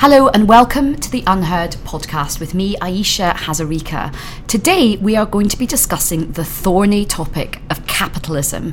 Hello and welcome to the UnHerd podcast with me, Ayesha Hazarika. Today we are going to be discussing the thorny topic of capitalism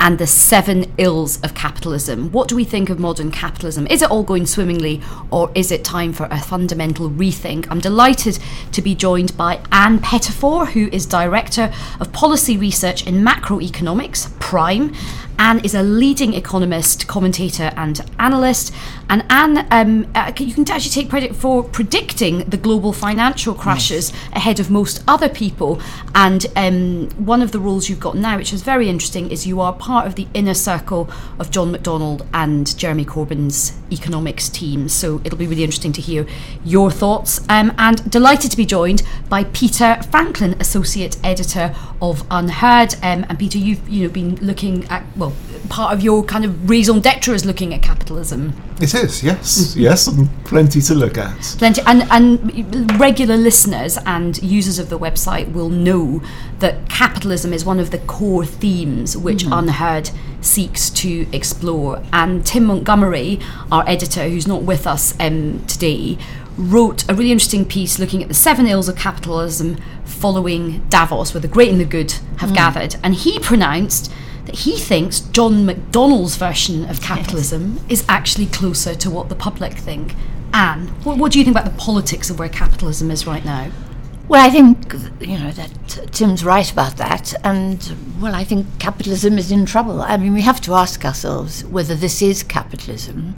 and the seven ills of capitalism. What do we think of modern capitalism? Is it all going swimmingly or is it time for a fundamental rethink? I'm delighted to be joined by Ann Pettifor, who is Director of Policy Research in Macroeconomics, PRIME. Ann is a leading economist, commentator, and analyst. And Ann, um, uh, you can actually take credit for predicting the global financial crashes yes. ahead of most other people. And um, one of the roles you've got now, which is very interesting, is you are part of the inner circle of John McDonnell and Jeremy Corbyn's economics team. So it'll be really interesting to hear your thoughts. Um, and delighted to be joined by Peter Franklin, associate editor of UnHerd. Um, and Peter, you've you know been looking at well, part of your kind of raison d'être is looking at capitalism. It is, yes, yes, and plenty to look at. Plenty, and and regular listeners and users of the website will know that capitalism is one of the core themes which mm. UnHerd seeks to explore. And Tim Montgomerie, our editor, who's not with us um, today, wrote a really interesting piece looking at the seven ills of capitalism following Davos, where the great and the good have mm. gathered. And he pronounced that he thinks John McDonnell's version of capitalism yes. is actually closer to what the public think. Ann, what, what do you think about the politics of where capitalism is right now? Well, I think you know that Tim's right about that, and well, I think capitalism is in trouble. I mean, we have to ask ourselves whether this is capitalism.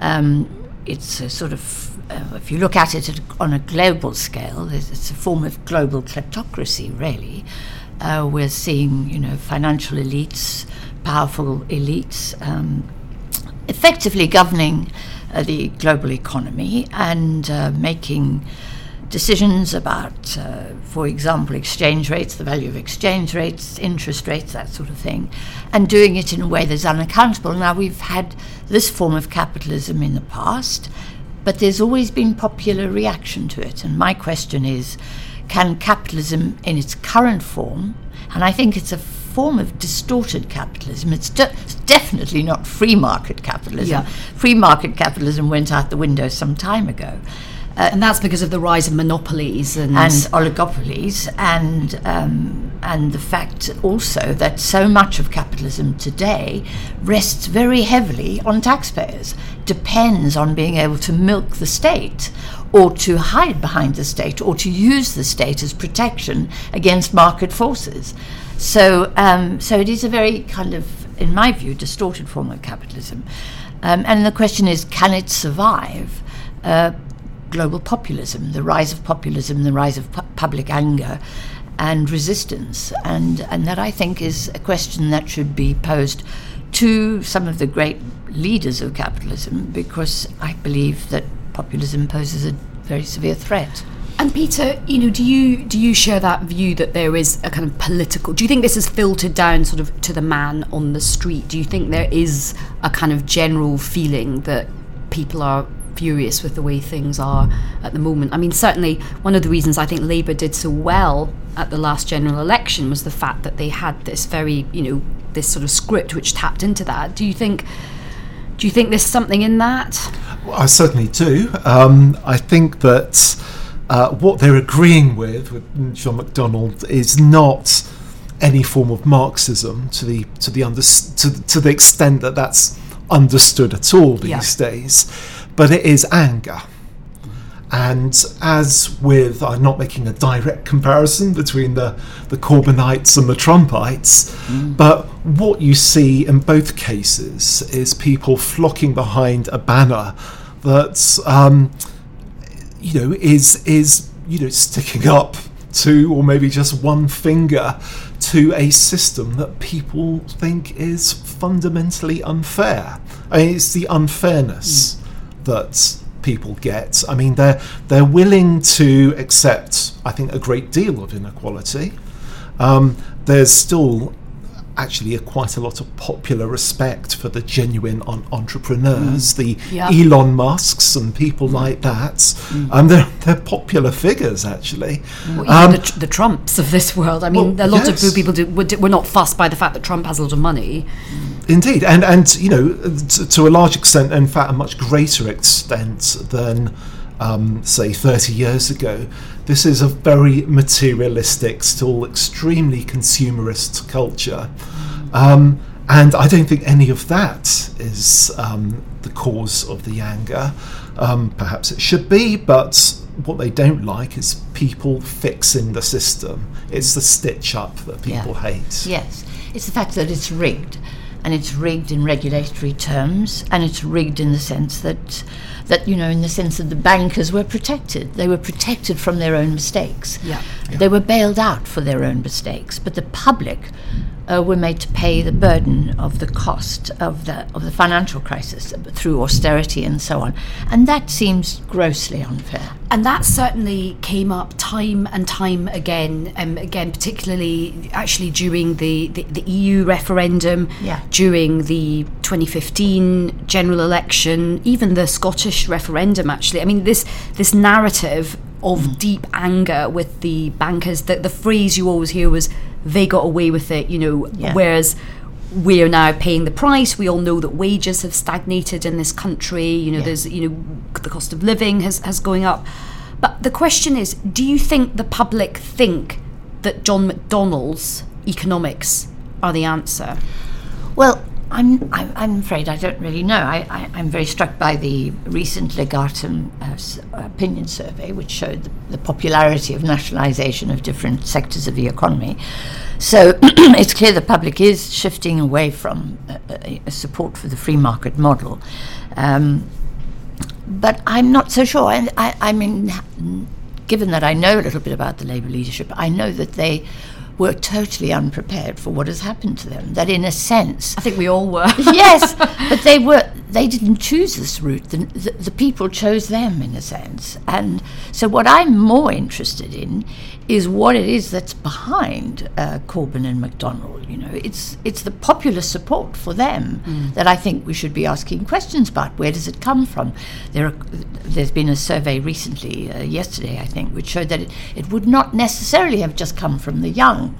Um, it's a sort of, uh, if you look at it on a global scale, it's a form of global kleptocracy, really. Uh, we're seeing, you know, financial elites, powerful elites, um, effectively governing uh, the global economy and uh, making decisions about, uh, for example, exchange rates, the value of exchange rates, interest rates, that sort of thing, and doing it in a way that's unaccountable. Now, we've had this form of capitalism in the past, but there's always been popular reaction to it. And my question is can capitalism in its current form, and I think it's a form of distorted capitalism. It's, de- it's definitely not free market capitalism. Yeah. Free market capitalism went out the window some time ago. Uh, and that's because of the rise of monopolies and, and oligopolies, and um, and the fact also that so much of capitalism today rests very heavily on taxpayers, depends on being able to milk the state, or to hide behind the state, or to use the state as protection against market forces. So um, so it is a very kind of, in my view, distorted form of capitalism. Um, and the question is, can it survive? Uh, global populism, the rise of populism, the rise of pu- public anger and resistance. And, and that I think is a question that should be posed to some of the great leaders of capitalism because I believe that populism poses a very severe threat. And Peter, you know, do you do you share that view that there is a kind of political? Do you think this is filtered down sort of to the man on the street? Do you think there is a kind of general feeling that people are furious with the way things are at the moment. I mean, certainly one of the reasons I think Labour did so well at the last general election was the fact that they had this very, you know, this sort of script which tapped into that. Do you think? Do you think there's something in that? Well, I certainly do. Um, I think that uh, what they're agreeing with with John McDonnell is not any form of Marxism to the to the under, to, to the extent that that's understood at all these yeah. days but it is anger. And as with, I'm not making a direct comparison between the, the Corbynites and the Trumpites, mm. but what you see in both cases is people flocking behind a banner that, um, you know, is is you know sticking up two or maybe just one finger to a system that people think is fundamentally unfair. I mean, it's the unfairness. Mm that people get. I mean, they're they're willing to accept, I think, a great deal of inequality. Um, there's still actually a, quite a lot of popular respect for the genuine on- entrepreneurs, the Yeah. Elon Musks and people like that. Um, they're, they're popular figures, actually. Well, Um, the, tr- the Trumps of this world. I mean, Well, a lot yes. of people do, were not fussed by the fact that Trump has a lot of money. Indeed, and and you know, to, to a large extent, in fact, a much greater extent than, um, say, thirty years ago. This is a very materialistic, still extremely consumerist culture, um, and I don't think any of that is um, the cause of the anger. Um, perhaps it should be, but what they don't like is people fixing the system. It's the stitch up that people Yeah. hate. Yes, it's the fact that it's rigged, and it's rigged in regulatory terms, and it's rigged in the sense that, that you know, in the sense that the bankers were protected. They were protected from their own mistakes. Yeah. They were bailed out for their own mistakes, but the public uh, were made to pay the burden of the cost of the of the financial crisis through austerity and so on, and that seems grossly unfair. And that certainly came up time and time again, um, again, particularly actually during the, the, the EU referendum, Yeah. during the 2015 general election, even the Scottish referendum, actually. I mean, this, this narrative of deep anger with the bankers, the, the phrase you always hear was, they got away with it, you know, Yeah. whereas we are now paying the price. We all know that wages have stagnated in this country. You know, Yeah. there's you know the cost of living has has going up. But the question is, do you think the public think that John McDonnell's economics are the answer? Well, I'm, I'm, I'm afraid I don't really know. I, I, I'm very struck by the recent Legatum uh, opinion survey, which showed the, the popularity of nationalisation of different sectors of the economy. So it's clear the public is shifting away from uh, a support for the free market model. Um, but I'm not so sure. And I, I mean, given that I know a little bit about the Labour leadership, I know that they were totally unprepared for what has happened to them. That, in a sense, I think we all were. yes, but they were they didn't choose this route. The, the, the people chose them in a sense. And so what I'm more interested in is what it is that's behind uh, Corbyn and McDonnell. You know, it's it's the popular support for them that I think we should be asking questions about. Where does it come from? There are, there's been a survey recently, uh, yesterday I think, which showed that it, it would not necessarily have just come from the young.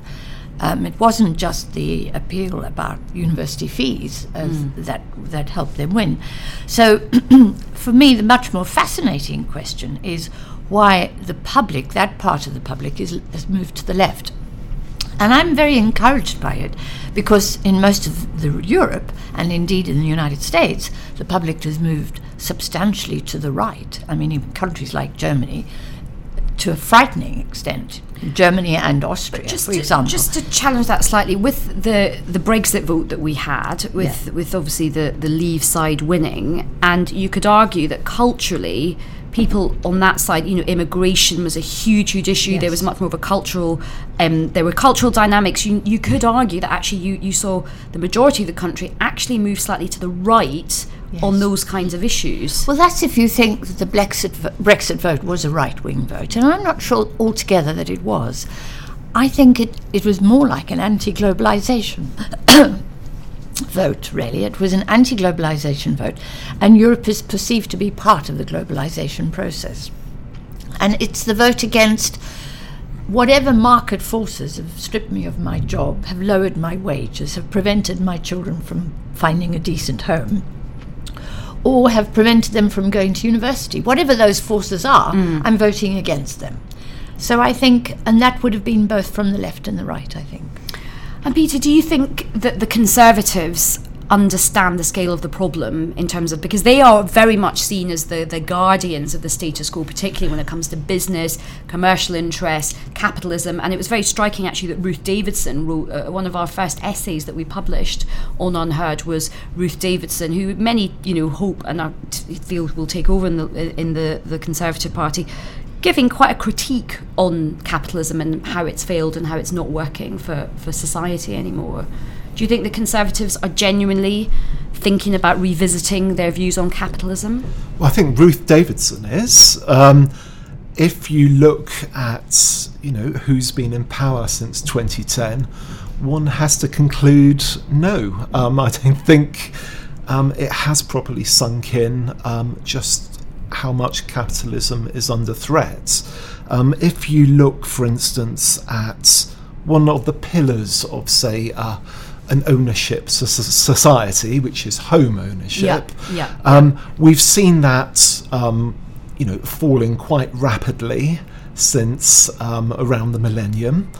Um, it wasn't just the appeal about university fees as that that helped them win. So, for me, the much more fascinating question is why the public, that part of the public, is, has moved to the left. And I'm very encouraged by it because in most of the Europe and indeed in the United States, the public has moved substantially to the right. I mean, in countries like Germany, to a frightening extent, Germany and Austria, just for to, example. just to challenge that slightly with the the Brexit vote that we had with Yeah. with obviously the the Leave side winning and you could argue that culturally people on that side you know immigration was a huge huge issue. There was much more of a cultural um, there were cultural dynamics. You, you could argue that actually you, you saw the majority of the country actually move slightly to the right on those kinds of issues. Well, that's if you think that the Brexit, vo- Brexit vote was a right wing vote, and I'm not sure altogether that it was. I think it, it was more like an anti globalization vote, really. It was an anti globalization vote, and Europe is perceived to be part of the globalization process. And it's the vote against whatever market forces have stripped me of my job, have lowered my wages, have prevented my children from finding a decent home or have prevented them from going to university. Whatever those forces are, mm. I'm voting against them. So I think, and that would have been both from the left and the right, I think. And Peter, do you think that the Conservatives understand the scale of the problem in terms of because they are very much seen as the, the guardians of the status quo, particularly when it comes to business, commercial interests, capitalism. And it was very striking actually that Ruth Davidson wrote uh, one of our first essays that we published on UnHerd was Ruth Davidson, who many you know hope and are, feel will take over in the in the, the Conservative Party giving quite a critique on capitalism and how it's failed and how it's not working for, for society anymore. Do you think the Conservatives are genuinely thinking about revisiting their views on capitalism? Well, I think Ruth Davidson is. Um, if you look at you know who's been in power since 2010, one has to conclude no. Um, I don't think um, it has properly sunk in um, just how much capitalism is under threat. Um, if you look, for instance, at one of the pillars of, say, uh, an ownership so- so- society, which is home ownership, yeah, um, we've seen that um, you know falling quite rapidly since um, around the millennium,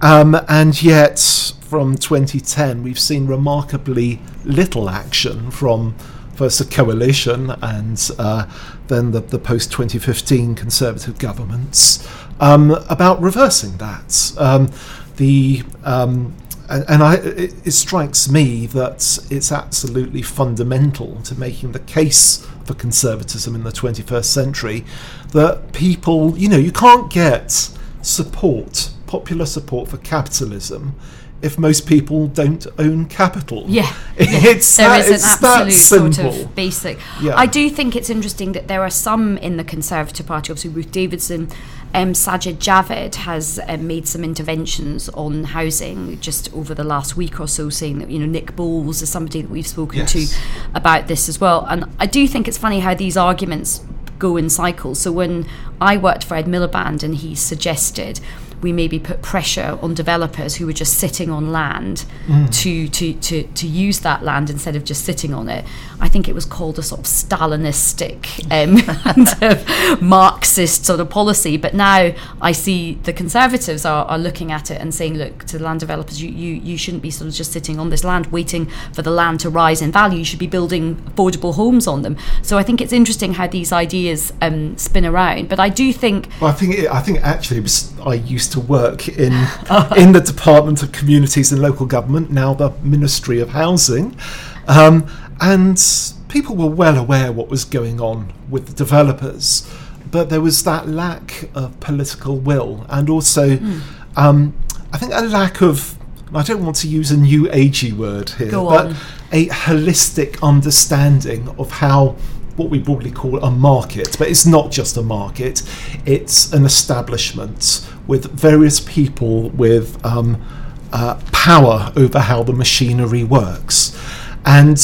um, and yet from 2010 we've seen remarkably little action from first the coalition and uh, then the, the post 2015 Conservative governments um, about reversing that. Um, the um, and, I, it strikes me that it's absolutely fundamental to making the case for conservatism in the 21st century that people, you know, you can't get support, popular support for capitalism if most people don't own capital. Yeah, it's there that, is it's that absolute sort of basic. Yeah. I do think it's interesting that there are some in the Conservative Party, obviously Ruth Davidson, um, Sajid Javid has um, made some interventions on housing just over the last week or so, saying that you know Nick Boles is somebody that we've spoken Yes. to about this as well. And I do think it's funny how these arguments go in cycles. So when I worked for Ed Miliband and he suggested we maybe put pressure on developers who were just sitting on land to, to, to, to use that land instead of just sitting on it. I think it was called a sort of Stalinistic um, kind of Marxist sort of policy. But now I see the Conservatives are, are looking at it and saying, look, to the land developers, you, you, you shouldn't be sort of just sitting on this land waiting for the land to rise in value. You should be building affordable homes on them. So I think it's interesting how these ideas um, spin around. But I do think Well, I think it, I think actually I used to work in in the Department of Communities and Local Government, now the Ministry of Housing, um, and people were well aware what was going on with the developers, but there was that lack of political will, and also um, I think a lack of. I don't want to use a new agey word here, but a holistic understanding of how what we broadly call a market, but it's not just a market, it's an establishment with various people with um, uh, power over how the machinery works. And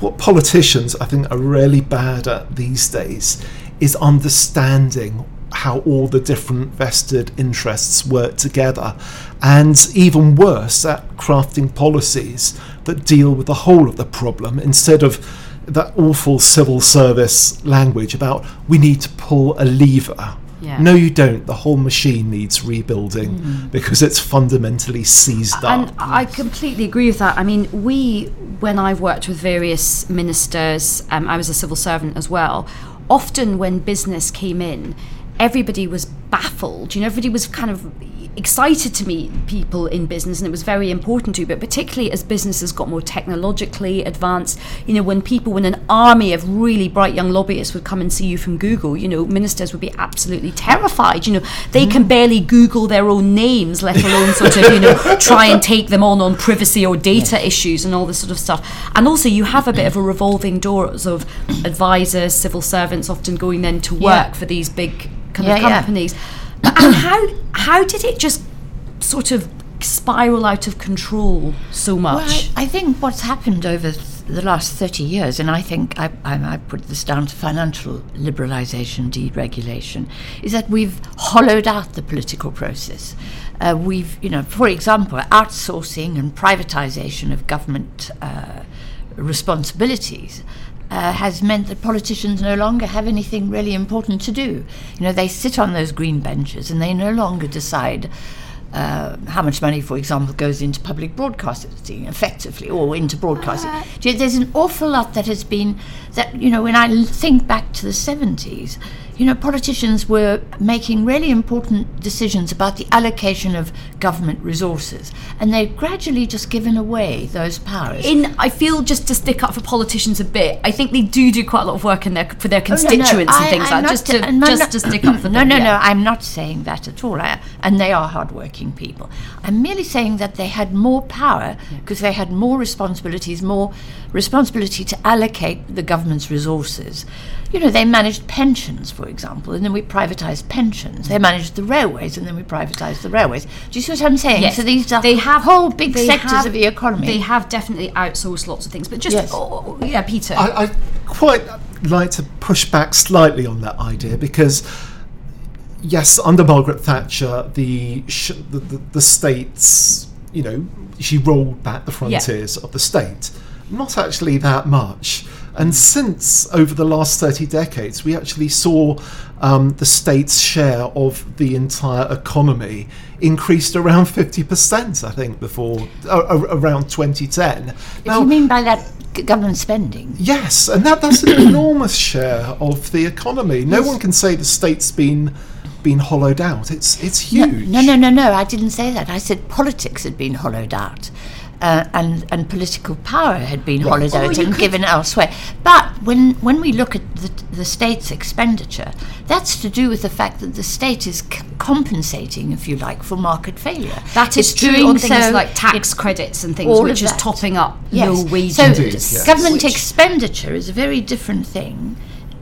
what politicians, I think, are really bad at these days is understanding how all the different vested interests work together, and even worse, at crafting policies that deal with the whole of the problem instead of that awful civil service language about we need to pull a lever. Yeah. No, you don't. The whole machine needs rebuilding because it's fundamentally seized up. And I completely agree with that. I mean, we, when I've worked with various ministers, um, I was a civil servant as well. Often, when business came in, everybody was baffled. You know, everybody was kind of excited to meet people in business, and it was very important to. But particularly as businesses got more technologically advanced, you know, when people, when an army of really bright young lobbyists would come and see you from Google, you know, ministers would be absolutely terrified. You know, they can barely Google their own names, let alone sort of, you know, try and take them on on privacy or data issues and all this sort of stuff. And also, you have a bit of a revolving doors of advisors, civil servants, often going then to work Yeah. for these big kind Yeah, of yeah. And how how did it just sort of spiral out of control so Well, much? I, I think what's happened over the last 30 years, and I think I, I, I put this down to financial liberalisation, deregulation, is that we've hollowed out the political process. Uh, we've, you know, for example, outsourcing and privatisation of government uh, responsibilities. Uh, has meant that politicians no longer have anything really important to do. You know, they sit on those green benches and they no longer decide uh, how much money, for example, goes into public broadcasting effectively or into broadcasting. You- There's an awful lot that has been, that, you know, when I think back to the 70s, you know, politicians were making really important decisions about the allocation of government resources, and they've gradually just given away those powers. in I feel just to stick up for politicians a bit. I think they do do quite a lot of work in their for their Oh, no, no, constituents and I- things I'm like not just to just to stick up for no, them. No, yeah. no, I'm not saying that at all. I, and they are hardworking people. I'm merely saying that they had more power because they had more responsibilities, more responsibility to allocate the government's resources. You know, they managed pensions, for example, and then we privatised pensions. They managed the railways, and then we privatised the railways. Do you see what I'm saying? Yes. So these are they have whole big sectors have- of the economy. They have definitely outsourced lots of things, but just Yes. Oh, oh, yeah, Peter. I, I quite like to push back slightly on that idea because, yes, under Margaret Thatcher, the sh- the, the, the states, you know, she rolled back the frontiers of the state. Not actually that much. And since over the last 30 decades, we actually saw um, the state's share of the entire economy increased around 50%, I think, before uh, around 2010. if you mean by that government spending, Yes, and that, that's an enormous share of the economy. No one can say the state's been been hollowed out. It's it's huge. No, no, no, no. I didn't say that. I said politics had been hollowed out. Uh, and and political power had been hollowed Oh, out and given elsewhere. But when when we look at the, the state's expenditure, that's to do with the fact that the state is c- compensating, if you like, for market failure. that is It's true on things so- like tax credits and things, all which is that. topping up Yes. no wages. So Indeed, yes. government Which- expenditure is a very different thing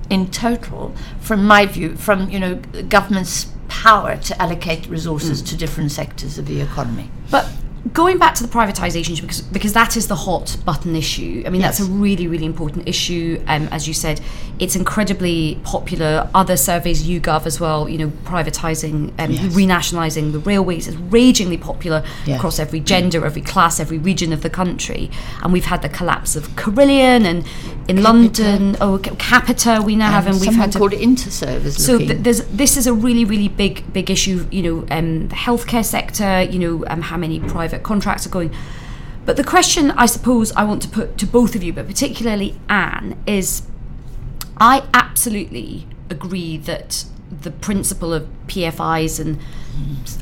in total from my view from you know government's power to allocate Mm. resources to different sectors of the economy. But going back to the privatisation issue, because because that is the hot button issue. I mean, that's a really really important issue. Um, as you said, it's incredibly popular. Other surveys, YouGov as well. You know, privatising, um, Yes. renationalising the railways is ragingly popular Yes. across every gender, every class, every region of the country. And we've had the collapse of Carillion, and in London, oh, Capita. We now have, and we've had to called Interserve so th- there's this is a really really big big issue you know um, the healthcare sector you know um, how many private contracts are going. But the question i suppose i want to put to both of you but particularly ann is i absolutely agree that the principle of pfis and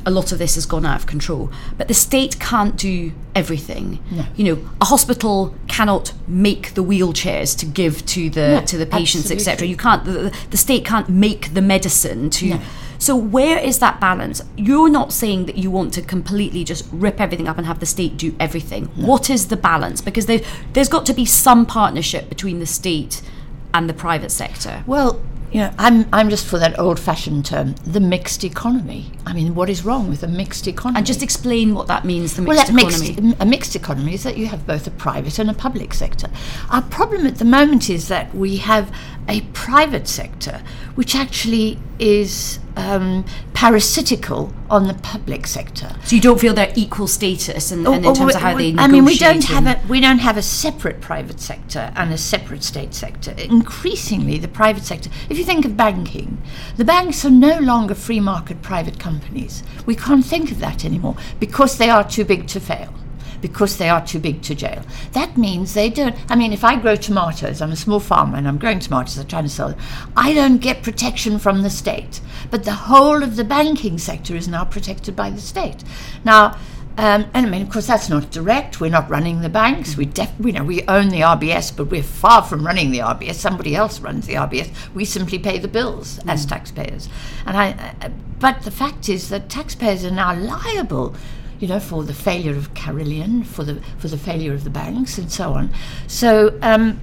a lot of this has gone out of control. But the state can't do everything. You know a hospital cannot make the wheelchairs to give to the No, to the patients etc you can't the, the state can't make the medicine to No. So where is that balance you're not saying that you want to completely just rip everything up and have the state do everything what is the balance because there, there's got to be some partnership between the state and the private sector well, you know, I'm I'm just for that old-fashioned term, the mixed economy. I mean, what is wrong with a mixed economy? and just explain what that means the well, mixed that economy mixed, a mixed economy is that you have both a private and a public sector. Our problem at the moment is that we have a private sector which actually is um, parasitical on the public sector. so you don't feel they're equal status and, and in Oh, terms oh, of how we- they I mean, we don't have a we don't have a separate private sector and a separate state sector. Increasingly, the private sector. If you think of banking, the banks are no longer free market private companies. We can't think of that anymore because they are too big to fail. Because they are too big to jail. That means they don't. I mean, if I grow tomatoes, I'm a small farmer and I'm growing tomatoes, I'm trying to sell them. I don't get protection from the state, but the whole of the banking sector is now protected by the state. Now, um, and I mean, of course, that's not direct. We're not running the banks. We, def- we know we own the RBS, but we're far from running the RBS. Somebody else runs the RBS. We simply pay the bills as taxpayers. And I, uh, but the fact is that taxpayers are now liable, you know, for the failure of Carillion, for the for the failure of the banks, and so on. So. Um,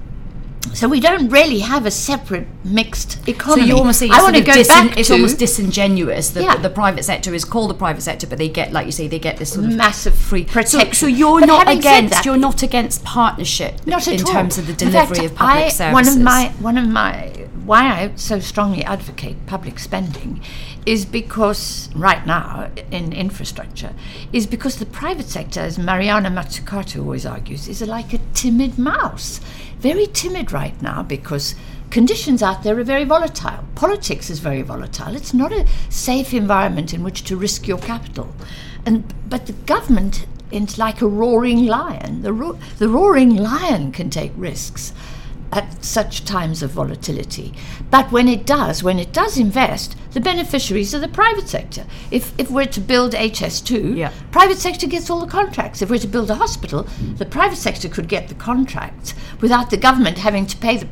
so we don't really have a separate mixed so economy. you almost say I want to go back it's to almost disingenuous that Yeah. the private sector is called the private sector but they get like you say they get this sort of massive free protection. So, so you're But not against that- you're not against partnership Not in all. terms of the In fact, delivery of public I, services. One of my one of my why I so strongly advocate public spending is because right now in infrastructure is because the private sector, as Mariana Mazzucato always argues, is like a timid mouse, very timid right now because conditions out there are very volatile. Politics is very volatile. It's not a safe environment in which to risk your capital, and but the government it's like a roaring lion. The, ro- the roaring lion can take risks at such times of volatility. But when it does, when it does invest, the beneficiaries are the private sector. If, if we're to build HS2, Yeah. private sector gets all the contracts. If we're to build a hospital, the private sector could get the contracts without the government having to pay the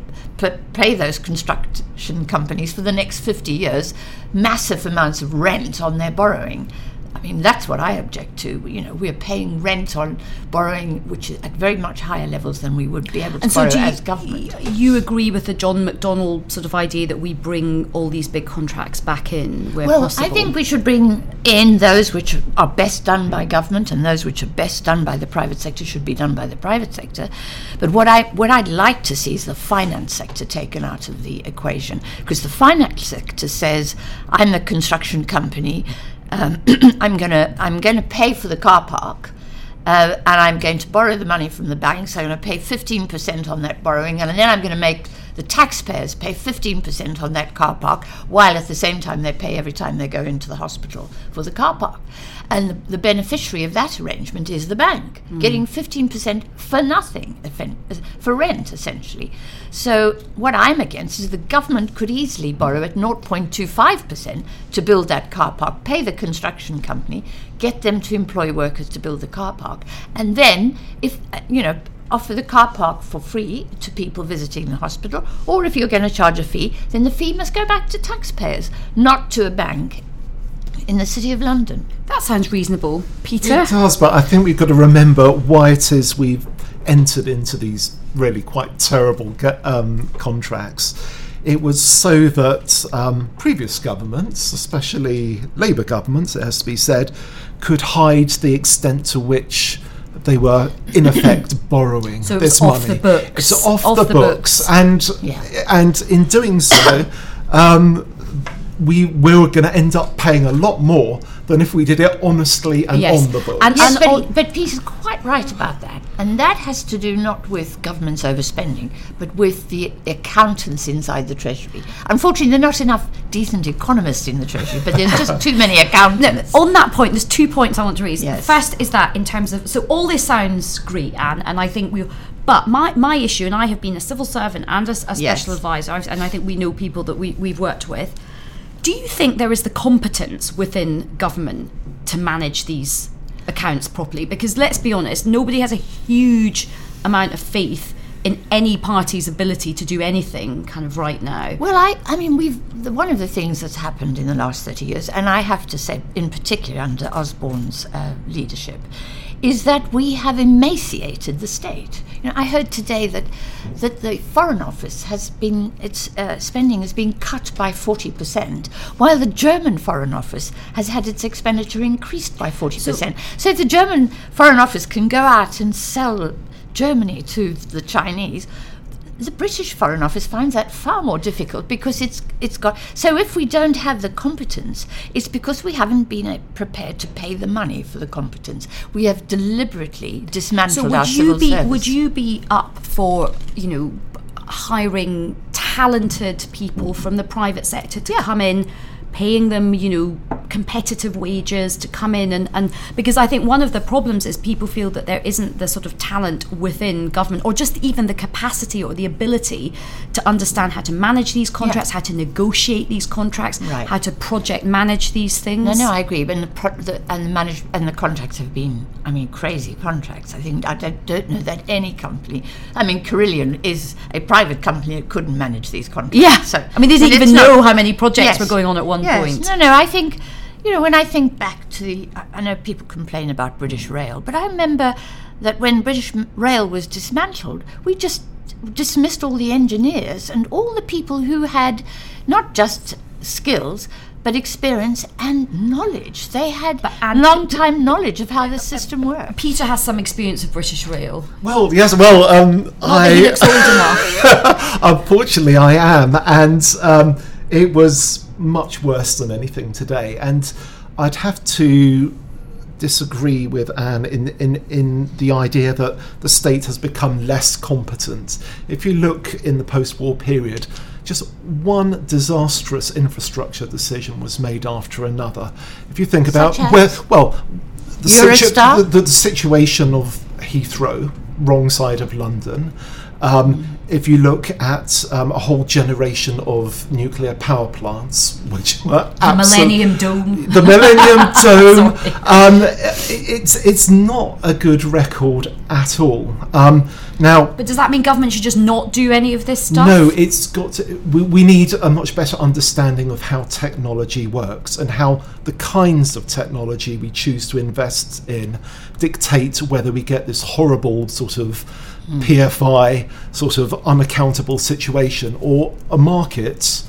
pay those construction companies for the next 50 years massive amounts of rent on their borrowing I mean, that's what I object to. You know, we're paying rent on borrowing, which is at very much higher levels than we would be able to And so, borrow do you, as government. you agree with the John McDonnell sort of idea that we bring all these big contracts back in where Well, possible? I think we should bring in those which are best done by government, and those which are best done by the private sector should be done by the private sector. But what I what I'd like to see is the finance sector taken out of the equation, because the finance sector says, "I'm the construction company, um, I'm gonna I'm gonna pay for the car park." Uh, and I'm going to borrow the money from the banks. I'm going to pay 15% on that borrowing, and then I'm going to make the taxpayers pay 15% on that car park, while at the same time they pay every time they go into the hospital for the car park. And the, the beneficiary of that arrangement is the bank, getting 15% for nothing, for rent, essentially. So, what I'm against is the government could easily borrow at 0.25% to build that car park, pay the construction company, get them to employ workers to build the car park, and then, if, uh, you know, offer the car park for free to people visiting the hospital, or if you're going to charge a fee, then the fee must go back to taxpayers, not to a bank in the City of London. that sounds reasonable. Peter? It does, but I think we've got to remember why it is we've entered into these really quite terrible um, contracts. It was so that um, previous governments, especially Labour governments, it has to be said, could hide the extent to which they were in effect borrowing So this off money. the books. It's off, Off the, the books, books. and Yeah. and in doing so, um, we we were going to end up paying a lot more than if we did it honestly and Yes. on the books. And- Yes, and all- but, but Peter's quite right about that. And that has to do not with government's overspending, but with the accountants inside the Treasury. Unfortunately, there are not enough decent economists in the Treasury, but there's just too many accountants. on that point, there's two points I want to raise. Yes. First is that in terms of so all this sounds great, Ann, and I think we. But my, my issue, and I have been a civil servant and a, a special Yes. advisor, and I think we know people that we, we've worked with. Do you think there is the competence within government to manage these accounts properly? Because let's be honest, nobody has a huge amount of faith in any party's ability to do anything kind of right now. Well, I, I mean, we've the, one of the things that's happened in the last thirty years, and I have to say, in particular under Osborne's uh, leadership, is that we have emaciated the state. You know, I heard today that that the Foreign Office has been its uh, spending has been cut by forty percent, while the German Foreign Office has had its expenditure increased by forty percent. So, if the German Foreign Office can go out and sell Germany to the Chinese, the British Foreign Office finds that far more difficult because it's it's got. So if we don't have the competence, it's because we haven't been uh, prepared to pay the money for the competence. We have deliberately dismantled So our would civil you be service. would you be up for you know hiring talented people from the private sector to come in paying them you know competitive wages to come in and, and because I think one of the problems is people feel that there isn't the sort of talent within government or just even the capacity or the ability to understand how to manage these contracts how to negotiate these contracts Right. how to project manage these things No, no, I agree. And the, pro- the and the manage and the contracts have been, I mean, crazy contracts. I think I don't, don't know that any company. I mean, Carillion is a private company that couldn't manage these contracts. Yeah. So I mean, they didn't even know how many projects Yes. were going on at one Yes. point. No, no. I think, you know, when I think back to the, I- I know people complain about British Rail, but I remember that when British Rail was dismantled, we just dismissed all the engineers and all the people who had not just skills. But experience and knowledge. They had and- long time knowledge of how the system worked. Peter has some experience of British Rail. well, yes, well, um, Not that he I looks old enough. unfortunately I am, and um, it was much worse than anything today. And I'd have to disagree with Ann in, in, in the idea that the state has become less competent. If you look in the post war period, just one disastrous infrastructure decision was made after another. If you think about Such as? where, well, the, Eurostar? the, the, the situation of Heathrow, wrong side of London, Um, if you look at um, a whole generation of nuclear power plants, which were The absol- Millennium Dome. the Millennium Dome. Sorry. um, it's it's not a good record at all. Um, now, But does that mean government should just not do any of this stuff? no, it's got to. We, we need a much better understanding of how technology works and how the kinds of technology we choose to invest in dictate whether we get this horrible sort of PFI sort of unaccountable situation or a market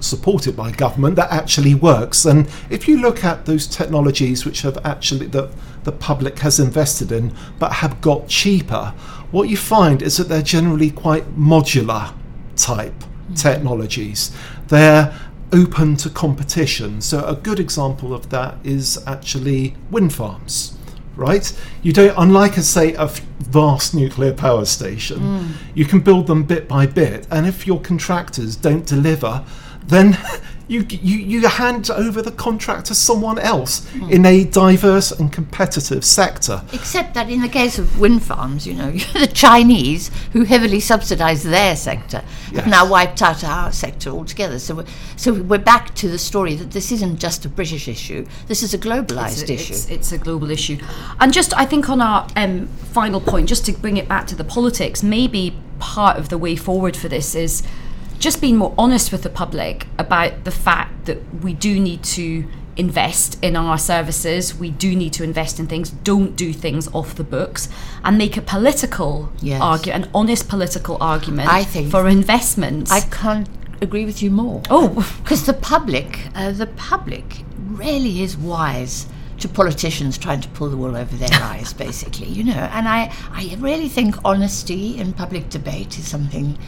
supported by government that actually works. And if you look at those technologies which have actually that the public has invested in but have got cheaper, what you find is that they're generally quite modular type mm. technologies. They're open to competition. So a good example of that is actually wind farms. Right, you don't. Unlike, a, say, a vast nuclear power station, hmm. you can build them bit by bit, and if your contractors don't deliver, then you, you, you hand over the contract to someone else in a diverse and competitive sector. Except that in the case of wind farms, you know, the Chinese, who heavily subsidise their sector, have now wiped out our sector altogether. So, we're, so we're back to the story that this isn't just a British issue. This is a globalised it's, issue. It's, it's a global issue. And just, I think, on our um, final point, just to bring it back to the politics, maybe part of the way forward for this is just being more honest with the public about the fact that we do need to invest in our services, we do need to invest in things, don't do things off the books, and make a political Yes. argument, an honest political argument I think- for investments. I can't agree with you more. oh, Because the public, uh, the public really is wise to politicians trying to pull the wool over their eyes, basically, you know. And I, I really think honesty in public debate is something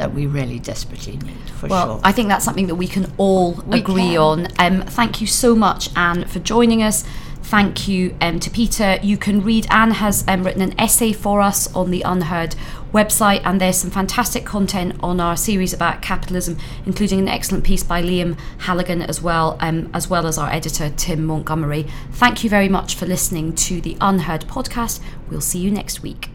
that we really desperately need, for Well, sure. I think that's something that we can all We agree can. on. Um, thank you so much, Ann, for joining us. Thank you um, to Peter. You can read, Ann has um, written an essay for us on the UnHerd website, and there's some fantastic content on our series about capitalism, including an excellent piece by Liam Halligan as well, um, as well as our editor, Tim Montgomerie. Thank you very much for listening to the UnHerd podcast. We'll see you next week.